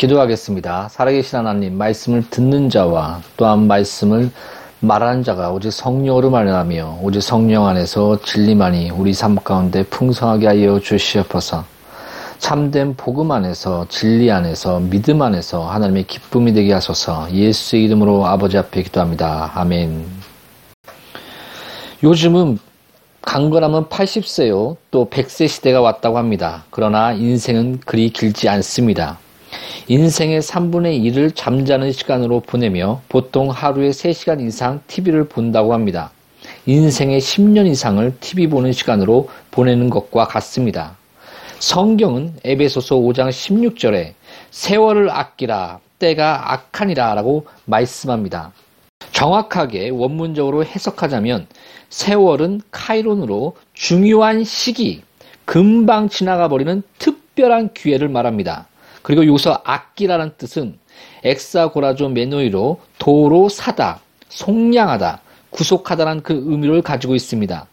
기도하겠습니다. 살아계신 하나님, 말씀을 듣는 자와 또한 말씀을 말하는 자가 오직 성령으로 말하며 오직 성령 안에서 진리만이 우리 삶 가운데 풍성하게 하여 주시옵소서. 참된 복음 안에서 진리 안에서 믿음 안에서 하나님의 기쁨이 되게 하소서. 예수의 이름으로 아버지 앞에 기도합니다. 아멘. 요즘은 강건하면 80세요. 또 100세 시대가 왔다고 합니다. 그러나 인생은 그리 길지 않습니다. 인생의 3분의 1을 잠자는 시간으로 보내며 보통 하루에 3시간 이상 TV를 본다고 합니다. 인생의 10년 이상을 TV 보는 시간으로 보내는 것과 같습니다. 성경은 에베소서 5장 16절에 세월을 아끼라 때가 악하니라 라고 말씀합니다. 정확하게 원문적으로 해석하자면 세월은 카이론으로 중요한 시기, 금방 지나가 버리는 특별한 기회를 말합니다. 그리고 여기서 악기라는 뜻은 엑사고라조 메노이로 도로 사다, 속량하다, 구속하다라는 그 의미를 가지고 있습니다.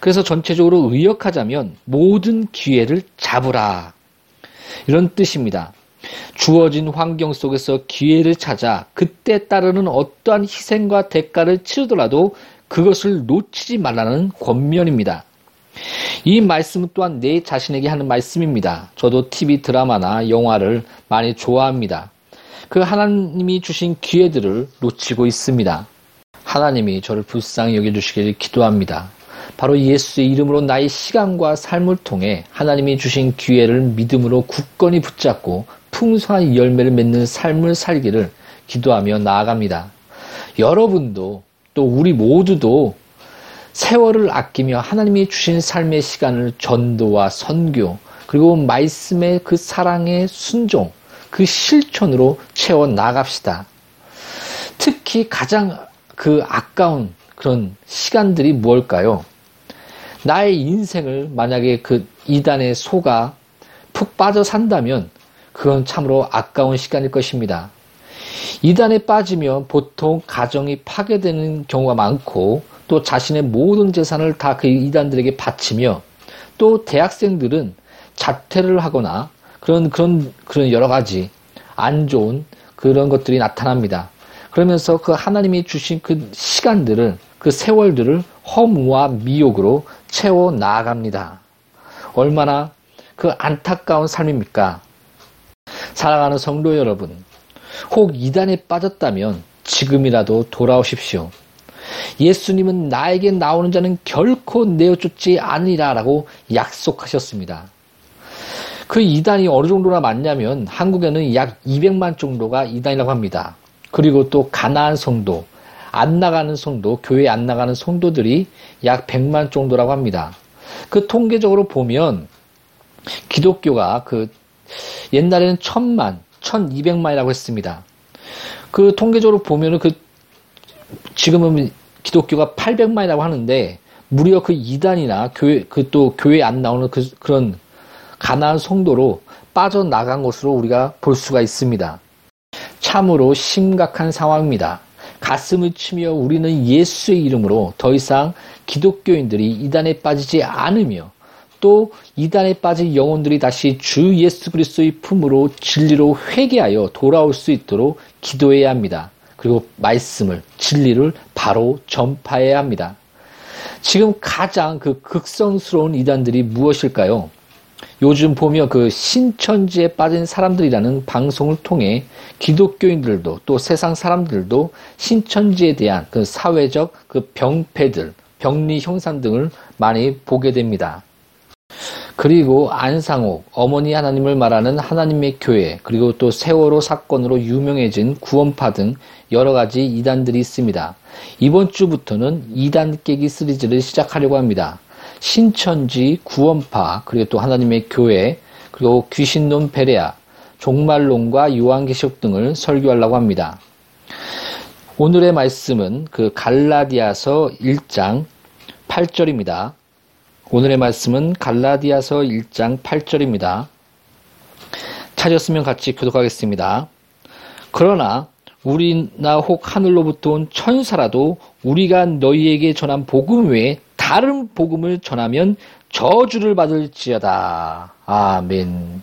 그래서 전체적으로 의역하자면 모든 기회를 잡으라. 이런 뜻입니다. 주어진 환경 속에서 기회를 찾아 그때 따르는 어떠한 희생과 대가를 치르더라도 그것을 놓치지 말라는 권면입니다. 이 말씀은 또한 내 자신에게 하는 말씀입니다. 저도 TV 드라마나 영화를 많이 좋아합니다. 그 하나님이 주신 기회들을 놓치고 있습니다. 하나님이 저를 불쌍히 여겨주시기를 기도합니다. 바로 예수의 이름으로 나의 시간과 삶을 통해 하나님이 주신 기회를 믿음으로 굳건히 붙잡고 풍성한 열매를 맺는 삶을 살기를 기도하며 나아갑니다. 여러분도 또 우리 모두도 세월을 아끼며 하나님이 주신 삶의 시간을 전도와 선교, 그리고 말씀의 그 사랑의 순종, 그 실천으로 채워 나갑시다. 특히 가장 그 아까운 그런 시간들이 무엇일까요? 나의 인생을 만약에 그 이단에 속아 푹 빠져 산다면 그건 참으로 아까운 시간일 것입니다. 이단에 빠지면 보통 가정이 파괴되는 경우가 많고 또 자신의 모든 재산을 다 그 이단들에게 바치며 또 대학생들은 자퇴를 하거나 그런 그런 그런 여러 가지 안 좋은 그런 것들이 나타납니다. 그러면서 그 하나님이 주신 그 시간들을 그 세월들을 허무와 미혹으로 채워 나아갑니다. 얼마나 그 안타까운 삶입니까? 사랑하는 성도 여러분, 혹 이단에 빠졌다면 지금이라도 돌아오십시오. 예수님은 나에게 나오는 자는 결코 내어쫓지 않으리라라고 약속하셨습니다. 그 이단이 어느 정도나 많냐면 한국에는 약 200만 정도가 이단이라고 합니다. 그리고 또 가나안 성도, 안 나가는 성도, 교회 안 나가는 성도들이 약 100만 정도라고 합니다. 그 통계적으로 보면 기독교가 그 옛날에는 1000만, 1200만이라고 했습니다. 그 통계적으로 보면은 그 지금은 기독교가 800만이라고 하는데 무려 그 이단이나 교회 그 또 교회 안 나오는 그 그런 가난한 성도로 빠져나간 것으로 우리가 볼 수가 있습니다. 참으로 심각한 상황입니다. 가슴을 치며 우리는 예수의 이름으로 더 이상 기독교인들이 이단에 빠지지 않으며 또 이단에 빠진 영혼들이 다시 주 예수 그리스도의 품으로 진리로 회개하여 돌아올 수 있도록 기도해야 합니다. 그리고 말씀을 진리를 바로 전파해야 합니다. 지금 가장 그 극성스러운 이단들이 무엇일까요? 요즘 보면 그 신천지에 빠진 사람들이라는 방송을 통해 기독교인들도 또 세상 사람들도 신천지에 대한 그 사회적 그 병폐들, 병리 형상 등을 많이 보게 됩니다. 그리고 안상옥, 어머니 하나님을 말하는 하나님의 교회, 그리고 또 세월호 사건으로 유명해진 구원파 등 여러 가지 이단들이 있습니다. 이번 주부터는 이단 깨기 시리즈를 시작하려고 합니다. 신천지, 구원파, 그리고 또 하나님의 교회, 그리고 귀신론 베레아, 종말론과 요한계시록 등을 설교하려고 합니다. 오늘의 말씀은 그 갈라디아서 1장 8절입니다. 오늘의 말씀은 갈라디아서 1장 8절입니다. 찾았으면 같이 교독하겠습니다. 그러나 우리나 혹 하늘로부터 온 천사라도 우리가 너희에게 전한 복음 외에 다른 복음을 전하면 저주를 받을지어다. 아멘.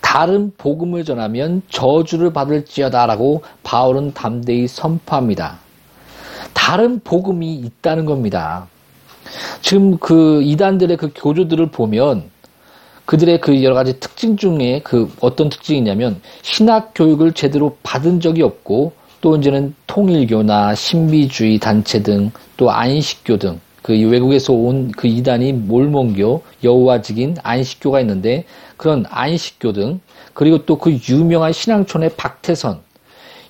다른 복음을 전하면 저주를 받을지어다라고 바울은 담대히 선포합니다. 다른 복음이 있다는 겁니다. 지금 그 이단들의 그 교주들을 보면 그들의 그 여러 가지 특징 중에 그 어떤 특징이냐면 신학 교육을 제대로 받은 적이 없고 또 이제는 통일교나 신비주의 단체 등 또 안식교 등 그 외국에서 온 그 이단이 몰몬교, 여호와직인 안식교가 있는데 그런 안식교 등 그리고 또 그 유명한 신앙촌의 박태선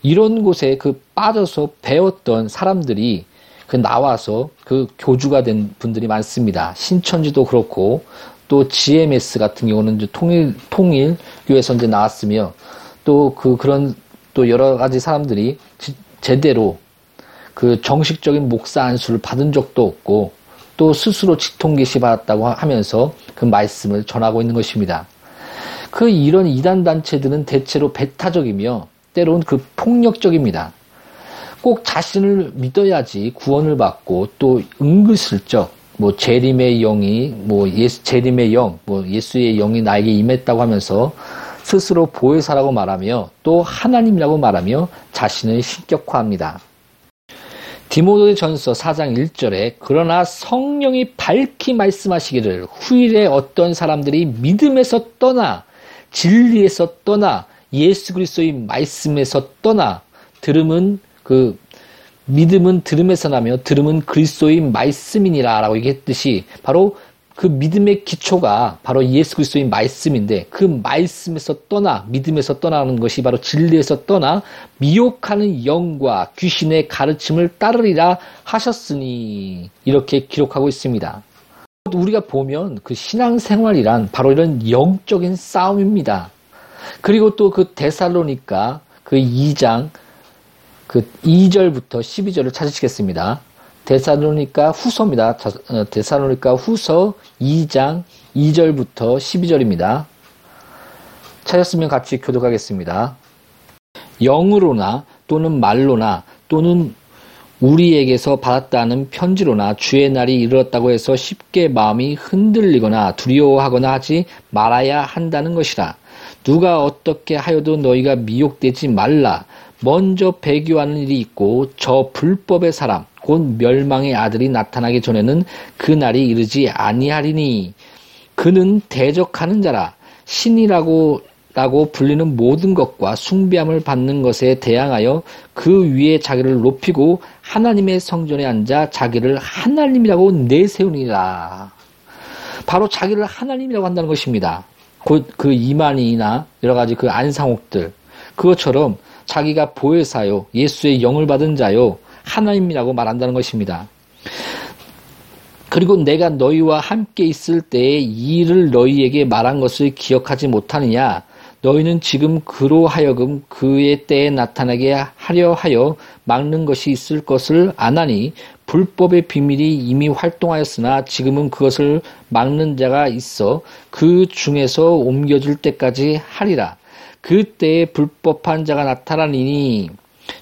이런 곳에 그 빠져서 배웠던 사람들이 그 나와서 그 교주가 된 분들이 많습니다. 신천지도 그렇고 또 GMS 같은 경우는 이제 통일 통일 교에서 이제 나왔으며 또 그 그런 또 여러 가지 사람들이 지, 제대로 그 정식적인 목사 안수를 받은 적도 없고 또 스스로 직통 계시 받았다고 하면서 그 말씀을 전하고 있는 것입니다. 그 이런 이단 단체들은 대체로 배타적이며 때로는 그 폭력적입니다. 꼭 자신을 믿어야지 구원을 받고 또 은근슬쩍 뭐 재림의 영이 뭐 예수 재림의 영, 뭐 예수의 영이 나에게 임했다고 하면서 스스로 보혜사라고 말하며 또 하나님이라고 말하며 자신을 신격화합니다. 디모데 전서 4장 1절에 그러나 성령이 밝히 말씀하시기를 후일에 어떤 사람들이 믿음에서 떠나 진리에서 떠나 예수 그리스도의 말씀에서 떠나 들음은 그 믿음은 들음에서 나며 들음은 그리스도의 말씀이니라라고 얘기했듯이 바로 그 믿음의 기초가 바로 예수 그리스도의 말씀인데 그 말씀에서 떠나 믿음에서 떠나는 것이 바로 진리에서 떠나 미혹하는 영과 귀신의 가르침을 따르리라 하셨으니 이렇게 기록하고 있습니다. 우리가 보면 그 신앙생활이란 바로 이런 영적인 싸움입니다. 그리고 또 그 데살로니까 그 2장 그 2절부터 12절을 찾으시겠습니다. 데살로니까 후서입니다. 어, 데살로니까 후서 2장 2절부터 12절입니다. 찾았으면 같이 교독하겠습니다. 영으로나 또는 말로나 또는 우리에게서 받았다는 편지로나 주의 날이 이르렀다고 해서 쉽게 마음이 흔들리거나 두려워하거나 하지 말아야 한다는 것이라. 누가 어떻게 하여도 너희가 미혹되지 말라. 먼저 배교하는 일이 있고 저 불법의 사람 곧 멸망의 아들이 나타나기 전에는 그 날이 이르지 아니하리니 그는 대적하는 자라 신이라고 라고 불리는 모든 것과 숭배함을 받는 것에 대항하여 그 위에 자기를 높이고 하나님의 성전에 앉아 자기를 하나님이라고 내세우니라. 바로 자기를 하나님이라고 한다는 것입니다. 곧 그 이만희나 여러 가지 그 안상옥들 그것처럼 자기가 보혜사요 예수의 영을 받은 자요 하나님이라고 말한다는 것입니다. 그리고 내가 너희와 함께 있을 때에 이 일을 너희에게 말한 것을 기억하지 못하느냐? 너희는 지금 그로 하여금 그의 때에 나타나게 하려 하여 막는 것이 있을 것을 아나니 불법의 비밀이 이미 활동하였으나 지금은 그것을 막는 자가 있어 그 중에서 옮겨줄 때까지 하리라. 그때에 불법한 자가 나타나니니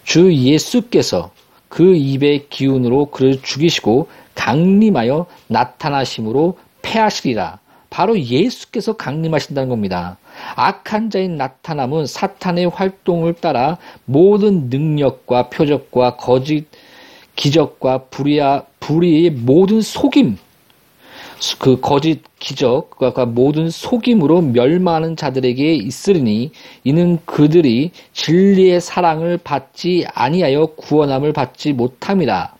주 예수께서 그 입의 기운으로 그를 죽이시고 강림하여 나타나심으로 패하시리라. 바로 예수께서 강림하신다는 겁니다. 악한 자인 나타남은 사탄의 활동을 따라 모든 능력과 표적과 거짓 기적과 불의와 불의의 모든 속임 그 거짓 기적과 모든 속임으로 멸망하는 자들에게 있으리니 이는 그들이 진리의 사랑을 받지 아니하여 구원함을 받지 못함이라.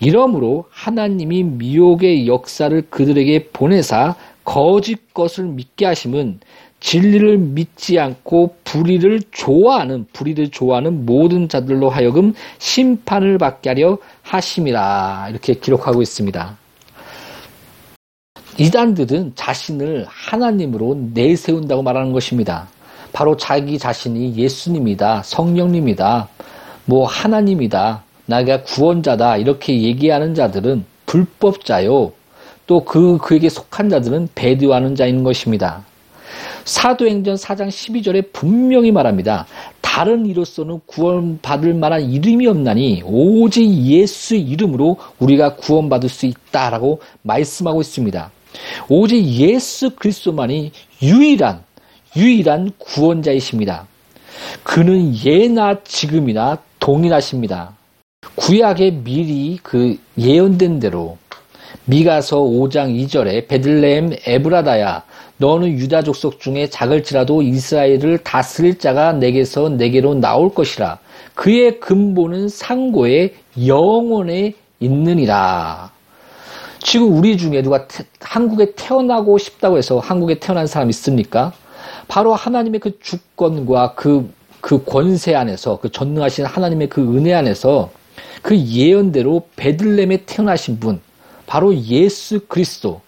이러므로 하나님이 미혹의 역사를 그들에게 보내사 거짓 것을 믿게 하심은 진리를 믿지 않고 불의를 좋아하는 불의를 좋아하는 모든 자들로 하여금 심판을 받게 하려 하심이라 이렇게 기록하고 있습니다. 이단들은 자신을 하나님으로 내세운다고 말하는 것입니다. 바로 자기 자신이 예수님이다, 성령님이다, 뭐 하나님이다, 나가 구원자다 이렇게 얘기하는 자들은 불법자요. 또 그 그에게 속한 자들은 배교하는 자인 것입니다. 사도행전 4장 12절에 분명히 말합니다. 다른 이로서는 구원받을 만한 이름이 없나니 오직 예수 이름으로 우리가 구원받을 수 있다라고 말씀하고 있습니다. 오직 예수 그리스도만이 유일한 유일한 구원자이십니다. 그는 예나 지금이나 동일하십니다. 구약의 미리 그 예언된 대로 미가서 5장 2절에 베들레헴 에브라다야 너는 유다 족속 중에 작을지라도 이스라엘을 다스릴 자가 내게서 내게로 나올 것이라 그의 근본은 상고의 영원에 있느니라. 지금 우리 중에 누가 태, 한국에 태어나고 싶다고 해서 한국에 태어난 사람 있습니까? 바로 하나님의 그 주권과 그, 그 권세 안에서 그 전능하신 하나님의 그 은혜 안에서 그 예언대로 베들렘에 태어나신 분, 바로 예수 그리스도.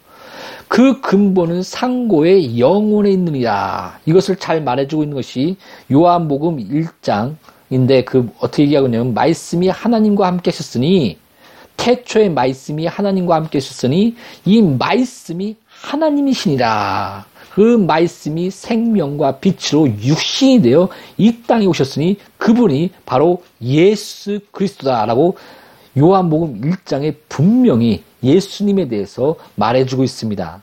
그 근본은 상고의 영혼에 있느니라. 이것을 잘 말해주고 있는 것이 요한복음 1장인데 그 어떻게 얘기하냐면 말씀이 하나님과 함께 하셨으니 태초의 말씀이 하나님과 함께 하셨으니 이 말씀이 하나님이시니라. 그 말씀이 생명과 빛으로 육신이 되어 이 땅에 오셨으니 그분이 바로 예수 그리스도다라고 요한복음 1장에 분명히 예수님에 대해서 말해주고 있습니다.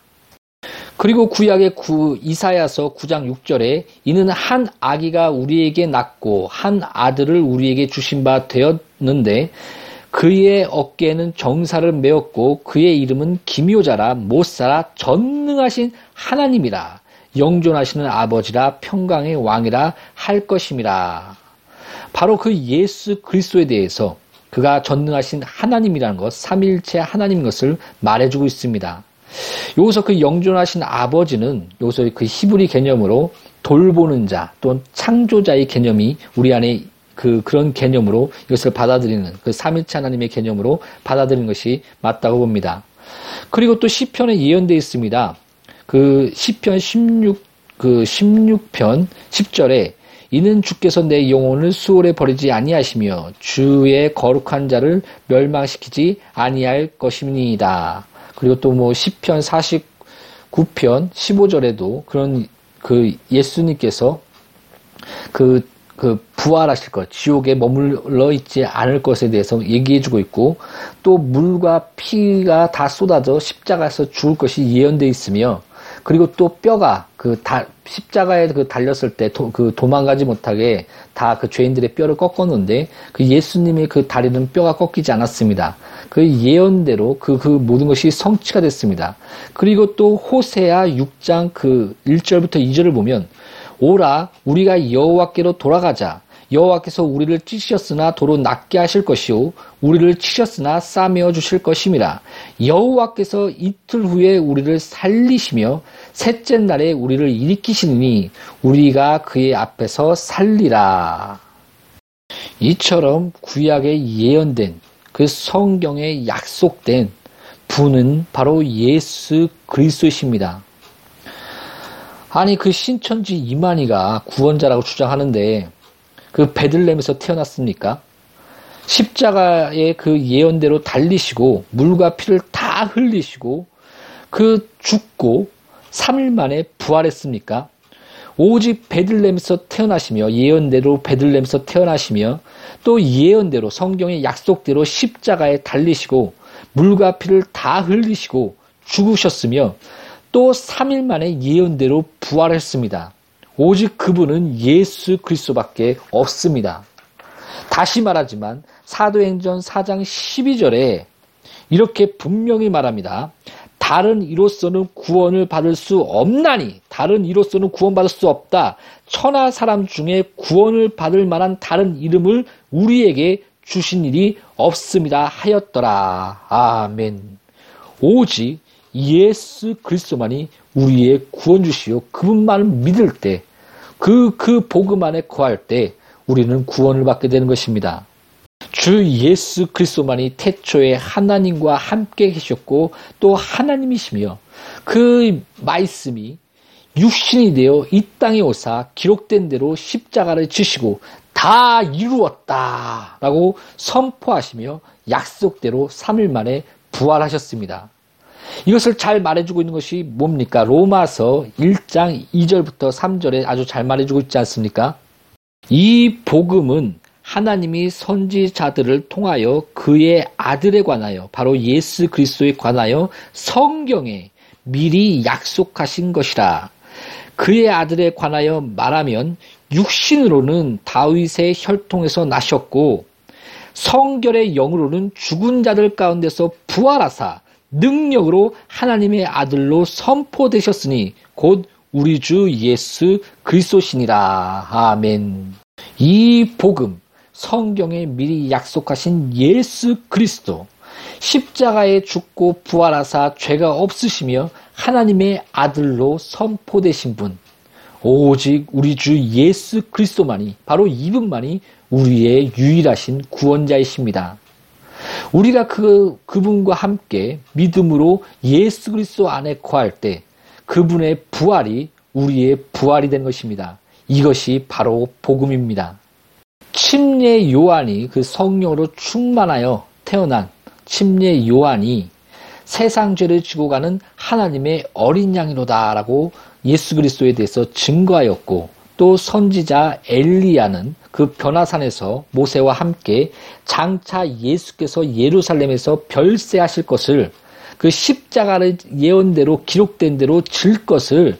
그리고 구약의 구, 이사야서 9장 6절에 이는 한 아기가 우리에게 낳고 한 아들을 우리에게 주신 바 되었는데 그의 어깨에는 정사를 메었고 그의 이름은 기묘자라 못살아 전능하신 하나님이라 영존하시는 아버지라 평강의 왕이라 할 것임이라. 바로 그 예수 그리스도에 대해서 그가 전능하신 하나님이라는 것, 삼일체 하나님 것을 말해주고 있습니다. 여기서 그 영존하신 아버지는 여기서 그 히브리 개념으로 돌보는 자 또는 창조자의 개념이 우리 안에 그 그런 개념으로 이것을 받아들이는 그 삼일체 하나님의 개념으로 받아들이는 것이 맞다고 봅니다. 그리고 또 시편에 예언되어 있습니다. 그 시편 16 그 16편 10절에 이는 주께서 내 영혼을 수월에 버리지 아니하시며 주의 거룩한 자를 멸망시키지 아니할 것입니다. 그리고 또 뭐 시편 49편 15절에도 그런 그 예수님께서 그 그 부활하실 것, 지옥에 머물러 있지 않을 것에 대해서 얘기해주고 있고 또 물과 피가 다 쏟아져 십자가에서 죽을 것이 예언되어 있으며 그리고 또 뼈가 그 다, 십자가에 그 달렸을 때 그 도망가지 못하게 다 그 죄인들의 뼈를 꺾었는데 그 예수님의 그 다리는 뼈가 꺾이지 않았습니다. 그 예언대로 그, 그 모든 것이 성취가 됐습니다. 그리고 또 호세아 6장 그 1절부터 2절을 보면 오라 우리가 여호와께로 돌아가자. 여호와께서 우리를 찢으셨으나 도로 낫게 하실 것이요 우리를 치셨으나 싸매어 주실 것임이라. 여호와께서 이틀 후에 우리를 살리시며 셋째 날에 우리를 일으키시니 우리가 그의 앞에서 살리라. 이처럼 구약에 예언된 그 성경에 약속된 분은 바로 예수 그리스도이십니다. 아니 그 신천지 이만희가 구원자라고 주장하는데 그 베들렘에서 태어났습니까? 십자가의 그 예언대로 달리시고 물과 피를 다 흘리시고 그 죽고 3일 만에 부활했습니까? 오직 베들렘에서 태어나시며 예언대로 베들렘에서 태어나시며 또 예언대로 성경의 약속대로 십자가에 달리시고 물과 피를 다 흘리시고 죽으셨으며 또 3일 만에 예언대로 부활했습니다. 오직 그분은 예수 그리스도밖에 없습니다. 다시 말하지만 사도행전 4장 12절에 이렇게 분명히 말합니다. 다른 이로서는 구원을 받을 수 없나니 다른 이로서는 구원받을 수 없다. 천하 사람 중에 구원을 받을 만한 다른 이름을 우리에게 주신 일이 없습니다 하였더라. 아멘. 오직 예수 그리스도만이 우리의 구원주시요 그분만을 믿을 때 그, 그 복음 안에 거할 때 우리는 구원을 받게 되는 것입니다. 주 예수 그리스도만이 태초에 하나님과 함께 계셨고 또 하나님이시며 그 말씀이 육신이 되어 이 땅에 오사 기록된 대로 십자가를 지시고 다 이루었다 라고 선포하시며 약속대로 3일 만에 부활하셨습니다. 이것을 잘 말해주고 있는 것이 뭡니까? 로마서 1장 2절부터 3절에 아주 잘 말해주고 있지 않습니까? 이 복음은 하나님이 선지자들을 통하여 그의 아들에 관하여 바로 예수 그리스도에 관하여 성경에 미리 약속하신 것이라. 그의 아들에 관하여 말하면 육신으로는 다윗의 혈통에서 나셨고 성결의 영으로는 죽은 자들 가운데서 부활하사 능력으로 하나님의 아들로 선포되셨으니 곧 우리 주 예수 그리스도시니라. 아멘. 이 복음, 성경에 미리 약속하신 예수 그리스도, 십자가에 죽고 부활하사 죄가 없으시며 하나님의 아들로 선포되신 분, 오직 우리 주 예수 그리스도만이, 바로 이분만이 우리의 유일하신 구원자이십니다. 우리가 그, 그분과 함께 믿음으로 예수 그리스도 안에 거할 때 그분의 부활이 우리의 부활이 된 것입니다. 이것이 바로 복음입니다. 침례 요한이 그 성령으로 충만하여 태어난 침례 요한이 세상 죄를 지고 가는 하나님의 어린 양이로다라고 예수 그리스도에 대해서 증거하였고 또 선지자 엘리야는 그 변화산에서 모세와 함께 장차 예수께서 예루살렘에서 별세하실 것을 그 십자가를 예언대로 기록된 대로 질 것을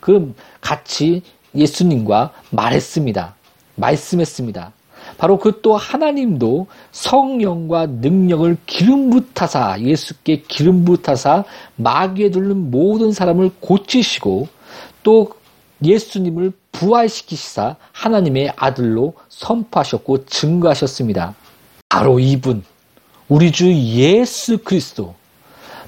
그 같이 예수님과 말했습니다. 말씀했습니다. 바로 그 또 하나님도 성령과 능력을 기름 붓하사 예수께 기름 붓하사 마귀에 들는 모든 사람을 고치시고 또 예수님을 부활시키시사 하나님의 아들로 선포하셨고 증거하셨습니다. 바로 이분 우리 주 예수 그리스도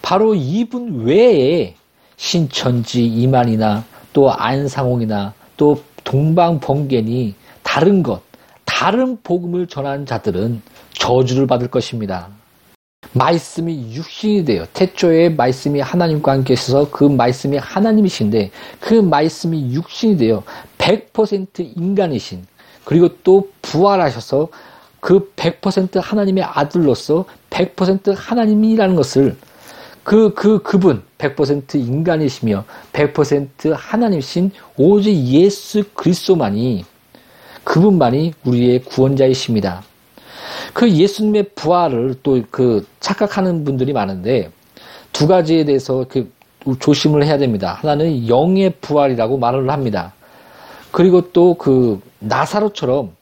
바로 이분 외에 신천지 이만이나 또 안상홍이나 또 동방번개니 다른 것, 다른 복음을 전하는 자들은 저주를 받을 것입니다. 말씀이 육신이 돼요. 태초에 말씀이 하나님과 함께 있어서 그 말씀이 하나님이신데 그 말씀이 육신이 돼요. 100% 인간이신 그리고 또 부활하셔서 그 100% 하나님의 아들로서 100% 하나님이라는 것을 그, 그, 그분, 100% 인간이시며 100% 하나님이신 오직 예수 그리스도만이 그분만이 우리의 구원자이십니다. 그 예수님의 부활을 또 그 착각하는 분들이 많은데 두 가지에 대해서 그 조심을 해야 됩니다. 하나는 영의 부활이라고 말을 합니다. 그리고 또 그 나사로처럼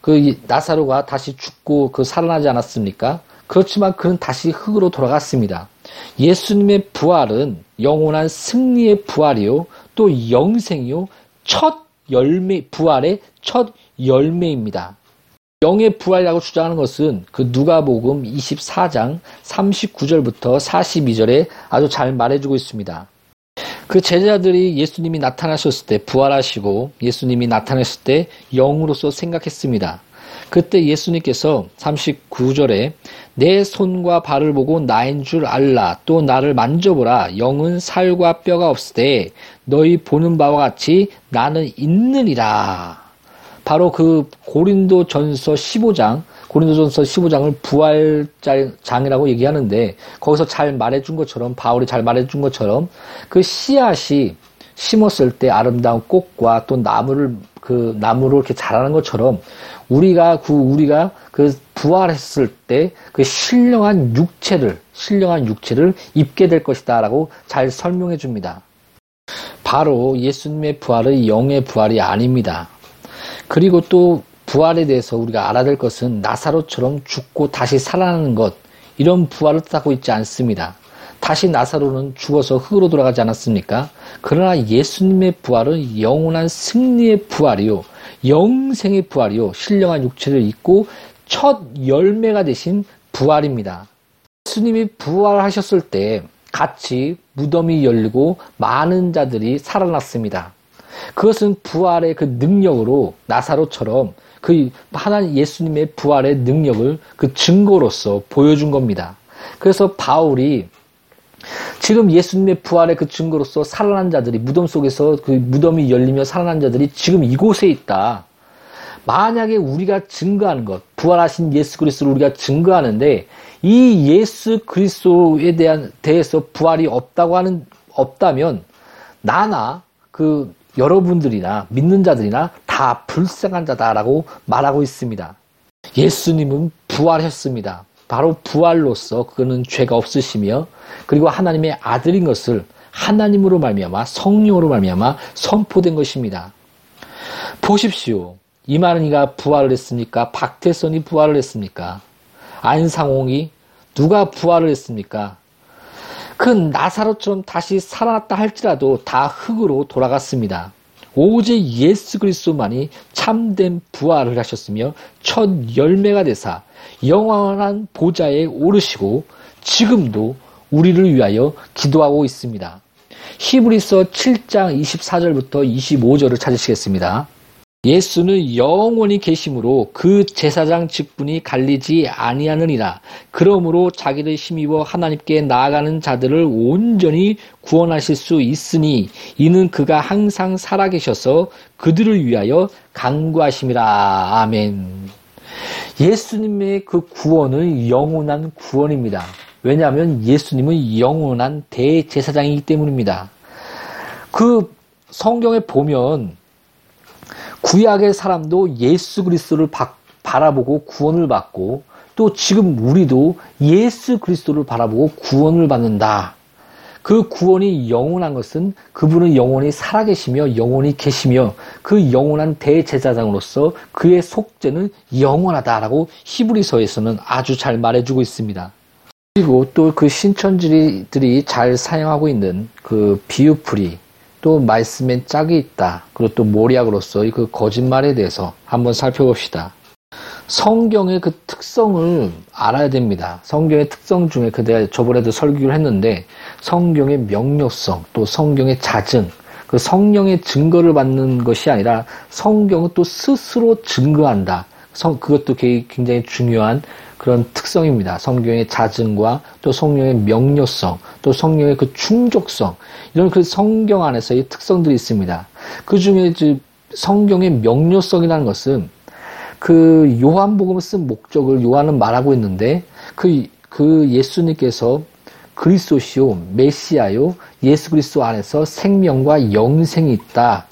그 나사로가 다시 죽고 그 살아나지 않았습니까? 그렇지만 그는 다시 흙으로 돌아갔습니다. 예수님의 부활은 영원한 승리의 부활이요, 또 영생이요, 첫 열매, 부활의 첫 열매입니다. 영의 부활이라고 주장하는 것은 그 누가복음 24장 39절부터 42절에 아주 잘 말해주고 있습니다. 그 제자들이 예수님이 나타나셨을 때 부활하시고 예수님이 나타났을 때 영으로서 생각했습니다. 그때 예수님께서 39절에 내 손과 발을 보고 나인 줄 알라 또 나를 만져보라 영은 살과 뼈가 없을 때 너희 보는 바와 같이 나는 있느니라 바로 그 고린도 전서 15장 고린도전서 15장을 부활장이라고 얘기하는데 거기서 잘 말해준 것처럼 바울이 잘 말해준 것처럼 그 씨앗이 심었을 때 아름다운 꽃과 또 나무를 그 나무로 이렇게 자라는 것처럼 우리가 그 우리가 그 부활했을 때 그 신령한 육체를 신령한 육체를 입게 될 것이다라고 잘 설명해 줍니다. 바로 예수님의 부활은 영의 부활이 아닙니다. 그리고 또 부활에 대해서 우리가 알아야 될 것은 나사로처럼 죽고 다시 살아나는 것 이런 부활을 뜻하고 있지 않습니다. 다시 나사로는 죽어서 흙으로 돌아가지 않았습니까? 그러나 예수님의 부활은 영원한 승리의 부활이요. 영생의 부활이요. 신령한 육체를 입고 첫 열매가 되신 부활입니다. 예수님이 부활하셨을 때 같이 무덤이 열리고 많은 자들이 살아났습니다. 그것은 부활의 그 능력으로 나사로처럼 그 하나님 예수님의 부활의 능력을 그 증거로서 보여준 겁니다. 그래서 바울이 지금 예수님의 부활의 그 증거로서 살아난 자들이 무덤 속에서 그 무덤이 열리며 살아난 자들이 지금 이곳에 있다. 만약에 우리가 증거하는 것, 부활하신 예수 그리스도를 우리가 증거하는데 이 예수 그리스도에 대한 대해서 부활이 없다고 하는 없다면 나나 그 여러분들이나 믿는 자들이나 다 불쌍한 자다라고 말하고 있습니다. 예수님은 부활했습니다. 바로 부활로서 그는 죄가 없으시며 그리고 하나님의 아들인 것을 하나님으로 말미암아 성령으로 말미암아 선포된 것입니다. 보십시오. 이만희가 부활을 했습니까? 박태선이 부활을 했습니까? 안상홍이 누가 부활을 했습니까? 그 나사로처럼 다시 살아났다 할지라도 다 흙으로 돌아갔습니다. 오직 예수 그리스도만이 참된 부활을 하셨으며 첫 열매가 되사 영원한 보좌에 오르시고 지금도 우리를 위하여 기도하고 있습니다. 히브리서 7장 24절부터 25절을 찾으시겠습니다. 예수는 영원히 계심으로 그 제사장 직분이 갈리지 아니하느니라. 그러므로 자기를 힘입어 하나님께 나아가는 자들을 온전히 구원하실 수 있으니 이는 그가 항상 살아계셔서 그들을 위하여 강구하심이라. 아멘. 예수님의 그 구원은 영원한 구원입니다. 왜냐하면 예수님은 영원한 대제사장이기 때문입니다. 그 성경에 보면 구약의 사람도 예수 그리스도를 바라보고 구원을 받고 또 지금 우리도 예수 그리스도를 바라보고 구원을 받는다. 그 구원이 영원한 것은 그분은 영원히 살아계시며 영원히 계시며 그 영원한 대제사장으로서 그의 속죄는 영원하다라고 히브리서에서는 아주 잘 말해주고 있습니다. 그리고 또 그 신천지들이 잘 사용하고 있는 그 비유풀이 또 말씀에 짝이 있다. 그리고 또 모략으로서 그 거짓말에 대해서 한번 살펴봅시다. 성경의 그 특성을 알아야 됩니다. 성경의 특성 중에 그 내가 저번에도 설교를 했는데 성경의 명료성 또 성경의 잦은 그 성령의 증거를 받는 것이 아니라 성경은 또 스스로 증거한다. 성, 그것도 굉장히 중요한 그런 특성입니다. 성경의 잦음과 또 성령의 명료성, 또 성령의 그 충족성, 이런 그 성경 안에서의 특성들이 있습니다. 그 중에 성경의 명료성이라는 것은 그 요한복음을 쓴 목적을 요한은 말하고 있는데 그, 그 예수님께서 그리스도시요, 메시아요, 예수 그리스도 안에서 생명과 영생이 있다.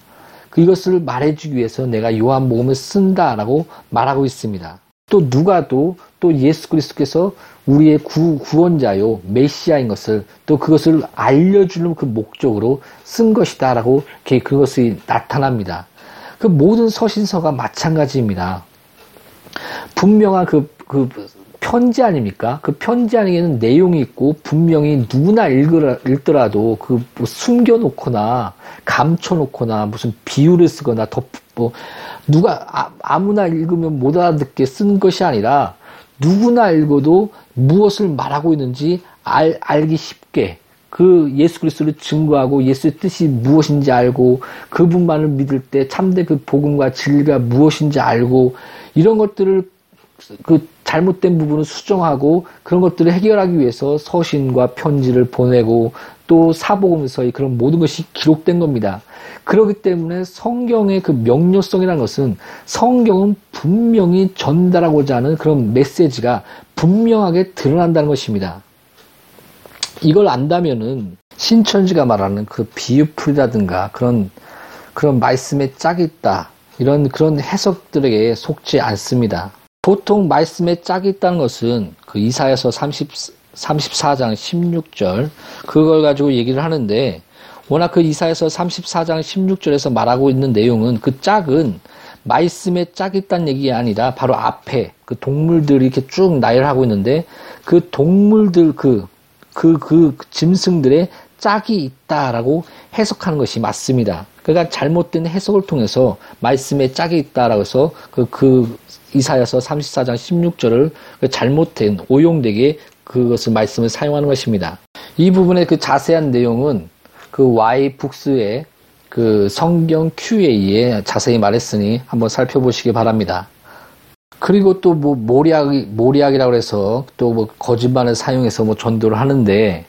그 이것을 말해주기 위해서 내가 요한복음을 쓴다라고 말하고 있습니다. 또 누가도 또 예수 그리스도께서 우리의 구, 구원자요 메시아인 것을 또 그것을 알려주는 그 목적으로 쓴 것이다라고 그것이 나타납니다. 그 모든 서신서가 마찬가지입니다. 분명한 그, 그 편지 아닙니까? 그 편지 안에는 내용이 있고 분명히 누구나 읽더라도 그 뭐 숨겨놓거나 감춰놓거나 무슨 비유를 쓰거나 덮, 뭐 누가 아, 무나 읽으면 못 알아듣게 쓴 것이 아니라 누구나 읽어도 무엇을 말하고 있는지 알, 알기 쉽게 그 예수 그리스도를 증거하고 예수의 뜻이 무엇인지 알고 그분만을 믿을 때 참된 그 복음과 진리가 무엇인지 알고 이런 것들을 그 잘못된 부분을 수정하고 그런 것들을 해결하기 위해서 서신과 편지를 보내고 또 사복음서의 그런 모든 것이 기록된 겁니다. 그렇기 때문에 성경의 그 명료성이라는 것은 성경은 분명히 전달하고자 하는 그런 메시지가 분명하게 드러난다는 것입니다. 이걸 안다면은 신천지가 말하는 그 비유풀이라든가 그런 그런 말씀에 짝이 있다 이런 그런 해석들에게 속지 않습니다. 보통 말씀에 짝이 있다는 것은 그 이사야서 30, 34장 16절 그걸 가지고 얘기를 하는데 워낙 그 이사에서 34장 16절에서 말하고 있는 내용은 그 짝은 말씀에 짝이 있다는 얘기가 아니라 바로 앞에 그 동물들이 이렇게 쭉 나열하고 있는데 그 동물들 그, 그, 그 짐승들의 짝이 있다라고 해석하는 것이 맞습니다. 그러니까 잘못된 해석을 통해서 말씀에 짝이 있다라고 해서 그, 그 이사야서 34장 16절을 그 잘못된 오용되게 그것을 말씀을 사용하는 것입니다. 이 부분의 그 자세한 내용은 그 Y 북스의 그 성경 QA에 자세히 말했으니 한번 살펴보시기 바랍니다. 그리고 또 뭐 모략 모략이라고 해서 또 뭐 거짓말을 사용해서 뭐 전도를 하는데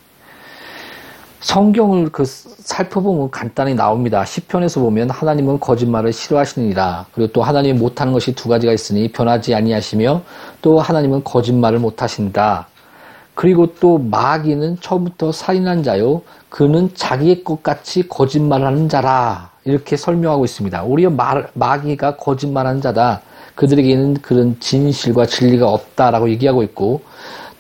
성경을 그 살펴보면 간단히 나옵니다. 시편에서 보면 하나님은 거짓말을 싫어하시느니라. 그리고 또 하나님이 못하는 것이 두 가지가 있으니 변하지 아니하시며 또 하나님은 거짓말을 못하신다. 그리고 또 마귀는 처음부터 살인한 자요. 그는 자기의 것 같이 거짓말하는 자라. 이렇게 설명하고 있습니다. 오히려 마귀가 거짓말하는 자다. 그들에게는 그런 진실과 진리가 없다라고 얘기하고 있고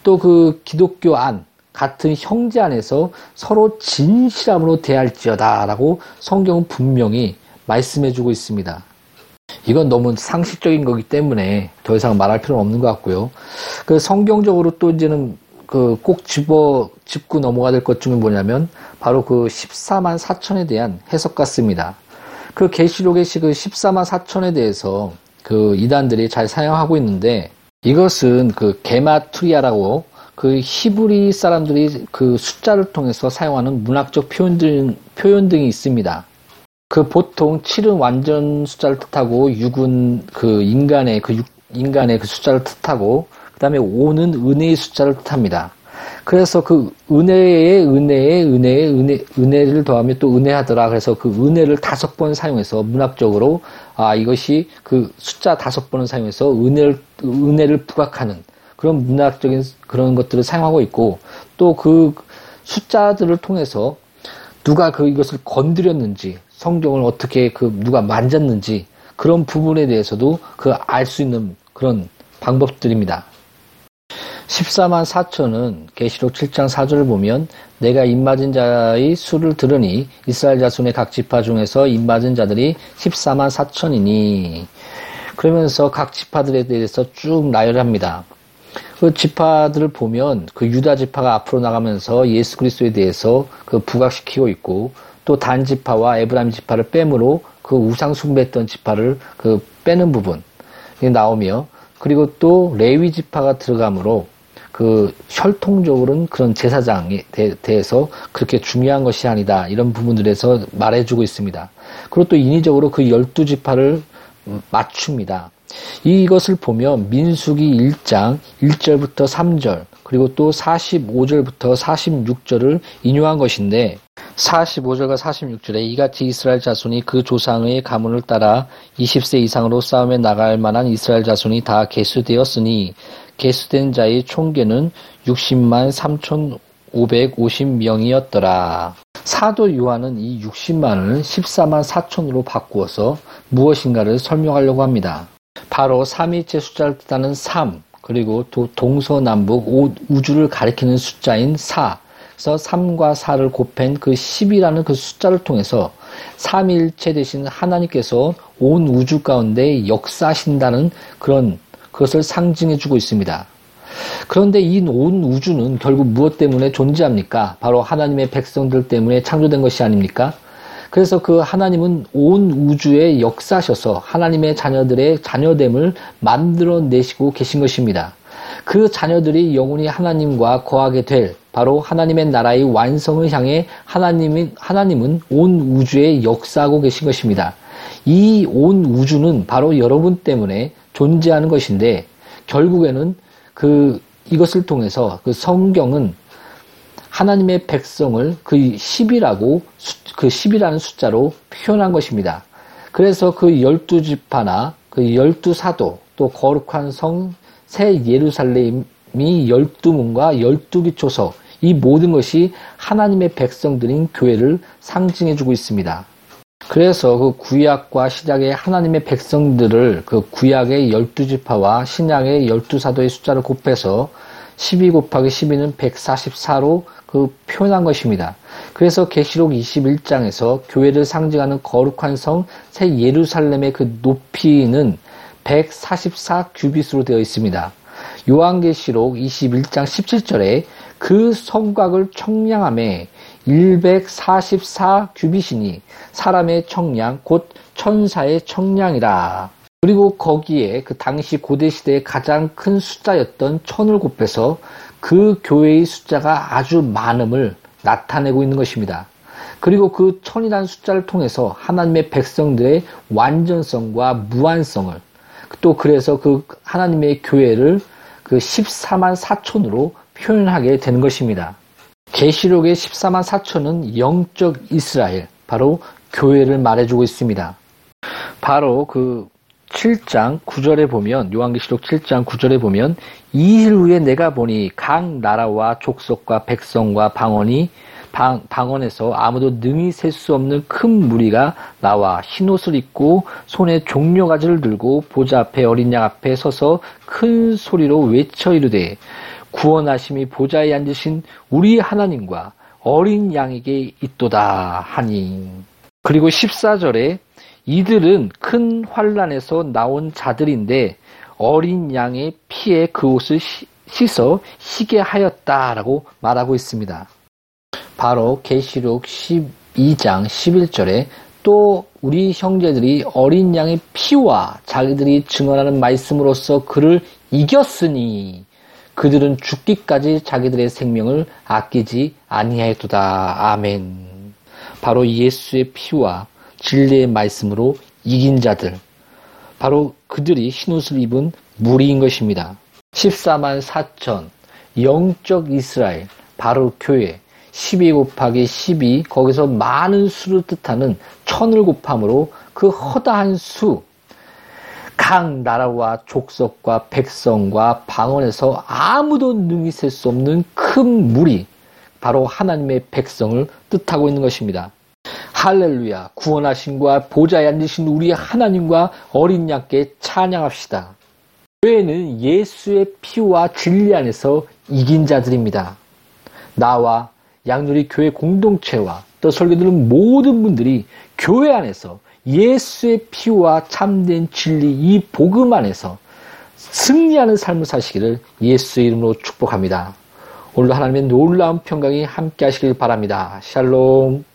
또 그 기독교 안 같은 형제 안에서 서로 진실함으로 대할지어다라고 성경은 분명히 말씀해주고 있습니다. 이건 너무 상식적인 거기 때문에 더 이상 말할 필요는 없는 것 같고요. 그 성경적으로 또 이제는 그 꼭 집어 짚고 넘어가야 될 것 중에 뭐냐면 바로 그 14만 4천에 대한 해석 같습니다. 그 계시록의 그 14만 4천에 대해서 그 이단들이 잘 사용하고 있는데 이것은 그 게마투리아라고 그 히브리 사람들이 그 숫자를 통해서 사용하는 문학적 표현들, 표현 등이 있습니다. 그 보통 7은 완전 숫자를 뜻하고 6은 그 인간의 그 6, 인간의 그 숫자를 뜻하고 그 다음에 5는 은혜의 숫자를 뜻합니다. 그래서 그 은혜의 은혜의 은혜의 은혜 은혜를 더하면 또 은혜하더라. 그래서 그 은혜를 다섯 번 사용해서 문학적으로 아 이것이 그 숫자 다섯 번을 사용해서 은혜를 은혜를 부각하는 그런 문학적인 그런 것들을 사용하고 있고 또 그 숫자들을 통해서 누가 그 이것을 건드렸는지 성경을 어떻게 그 누가 만졌는지 그런 부분에 대해서도 그 알 수 있는 그런 방법들입니다. 14만 4천은 계시록 7장 4절을 보면 내가 입맞은 자의 수를 들으니 이스라엘 자손의 각 지파 중에서 입맞은 자들이 14만 4천이니 그러면서 각 지파들에 대해서 쭉 나열합니다. 그 지파들을 보면 그 유다 지파가 앞으로 나가면서 예수 그리스도에 대해서 그 부각시키고 있고 또 단 지파와 에브라임 지파를 빼므로 그 우상 숭배했던 지파를 그 빼는 부분 나오며 그리고 또 레위 지파가 들어가므로 그 혈통적으로는 그런 제사장에 대 해서 그렇게 중요한 것이 아니다 이런 부분들에서 말해주고 있습니다. 그리고 또 인위적으로 그 열두 지파를 맞춥니다. 이것을 보면 민수기 1장 1절부터 3절 그리고 또 45절부터 46절을 인용한 것인데 45절과 46절에 이같이 이스라엘 자손이 그 조상의 가문을 따라 20세 이상으로 싸움에 나갈 만한 이스라엘 자손이 다 개수되었으니 개수된 자의 총계는 60만 3,550명이었더라. 사도 요한은 이 60만을 14만 4천으로 바꾸어서 무엇인가를 설명하려고 합니다. 바로 삼위체 숫자를 뜻하는 3, 그리고 동서남북 우주를 가리키는 숫자인 4, 그래서 3과 4를 곱한 그 10이라는 그 숫자를 통해서 삼일체 대신 하나님께서 온 우주 가운데 역사하신다는 그런 그것을 상징해 주고 있습니다. 그런데 이 온 우주는 결국 무엇 때문에 존재합니까? 바로 하나님의 백성들 때문에 창조된 것이 아닙니까? 그래서 그 하나님은 온 우주에 역사하셔서 하나님의 자녀들의 자녀됨을 만들어내시고 계신 것입니다. 그 자녀들이 영원히 하나님과 거하게 될 바로 하나님의 나라의 완성을 향해 하나님은, 하나님은 온 우주에 역사하고 계신 것입니다. 이 온 우주는 바로 여러분 때문에 존재하는 것인데 결국에는 그 이것을 통해서 그 성경은 하나님의 백성을 그 10이라고 그 10이라는 숫자로 표현한 것입니다. 그래서 그 12지파나 그 12사도 또 거룩한 성 새 예루살렘이 12문과 12기초서 이 모든 것이 하나님의 백성들인 교회를 상징해 주고 있습니다. 그래서 그 구약과 신약의 하나님의 백성들을 그 구약의 12지파와 신약의 12사도의 숫자를 곱해서 12 곱하기 12는 144로 그 표현한 것입니다. 그래서 계시록 21장에서 교회를 상징하는 거룩한 성 새 예루살렘의 그 높이는 144 규빗으로 되어 있습니다. 요한계시록 21장 17절에 그 성곽을 청량함에 144 규빗이니 사람의 청량 곧 천사의 청량이라. 그리고 거기에 그 당시 고대 시대의 가장 큰 숫자였던 천을 곱해서 그 교회의 숫자가 아주 많음을 나타내고 있는 것입니다. 그리고 그 천이라는 숫자를 통해서 하나님의 백성들의 완전성과 무한성을 또 그래서 그 하나님의 교회를 그 14만 4천으로 표현하게 되는 것입니다. 계시록의 14만 4천은 영적 이스라엘, 바로 교회를 말해주고 있습니다. 바로 그 7장 9절에 보면 요한계시록 7장 9절에 보면 이일 후에 내가 보니 각 나라와 족속과 백성과 방언이 방, 방언에서 아무도 능히 셀 수 없는 큰 무리가 나와 흰옷을 입고 손에 종려가지를 들고 보좌 앞에 어린 양 앞에 서서 큰 소리로 외쳐 이르되 구원하심이 보좌에 앉으신 우리 하나님과 어린 양에게 있도다 하니. 그리고 14절에 이들은 큰 환란에서 나온 자들인데 어린 양의 피에 그 옷을 씻어 희게 하였다라고 말하고 있습니다. 바로 계시록 12장 11절에 또 우리 형제들이 어린 양의 피와 자기들이 증언하는 말씀으로써 그를 이겼으니 그들은 죽기까지 자기들의 생명을 아끼지 아니하였도다. 아멘. 바로 예수의 피와 진리의 말씀으로 이긴 자들. 바로 그들이 흰옷을 입은 무리인 것입니다. 14만 4천 영적 이스라엘 바로 교회 12 곱하기 12 거기서 많은 수를 뜻하는 천을 곱함으로 그 허다한 수 각 나라와 족속과 백성과 방언에서 아무도 능히 셀 수 없는 큰 무리 바로 하나님의 백성을 뜻하고 있는 것입니다. 할렐루야 구원하신과 보좌에 앉으신 우리 하나님과 어린 양께 찬양합시다. 교회는 예수의 피와 진리 안에서 이긴 자들입니다. 나와 양누리 교회 공동체와 또 설교 들은 모든 분들이 교회 안에서 예수의 피와 참된 진리 이 복음 안에서 승리하는 삶을 사시기를 예수의 이름으로 축복합니다. 오늘도 하나님의 놀라운 평강이 함께 하시길 바랍니다. 샬롬.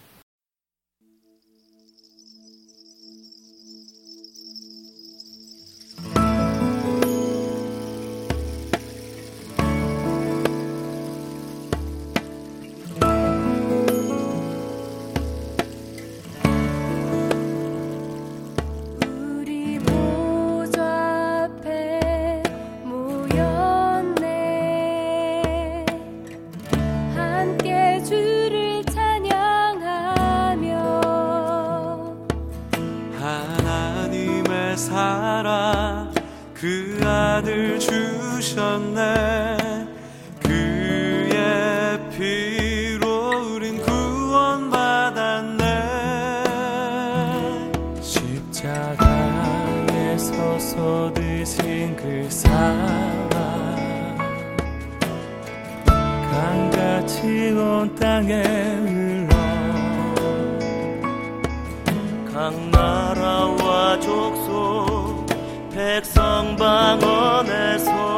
쏟으신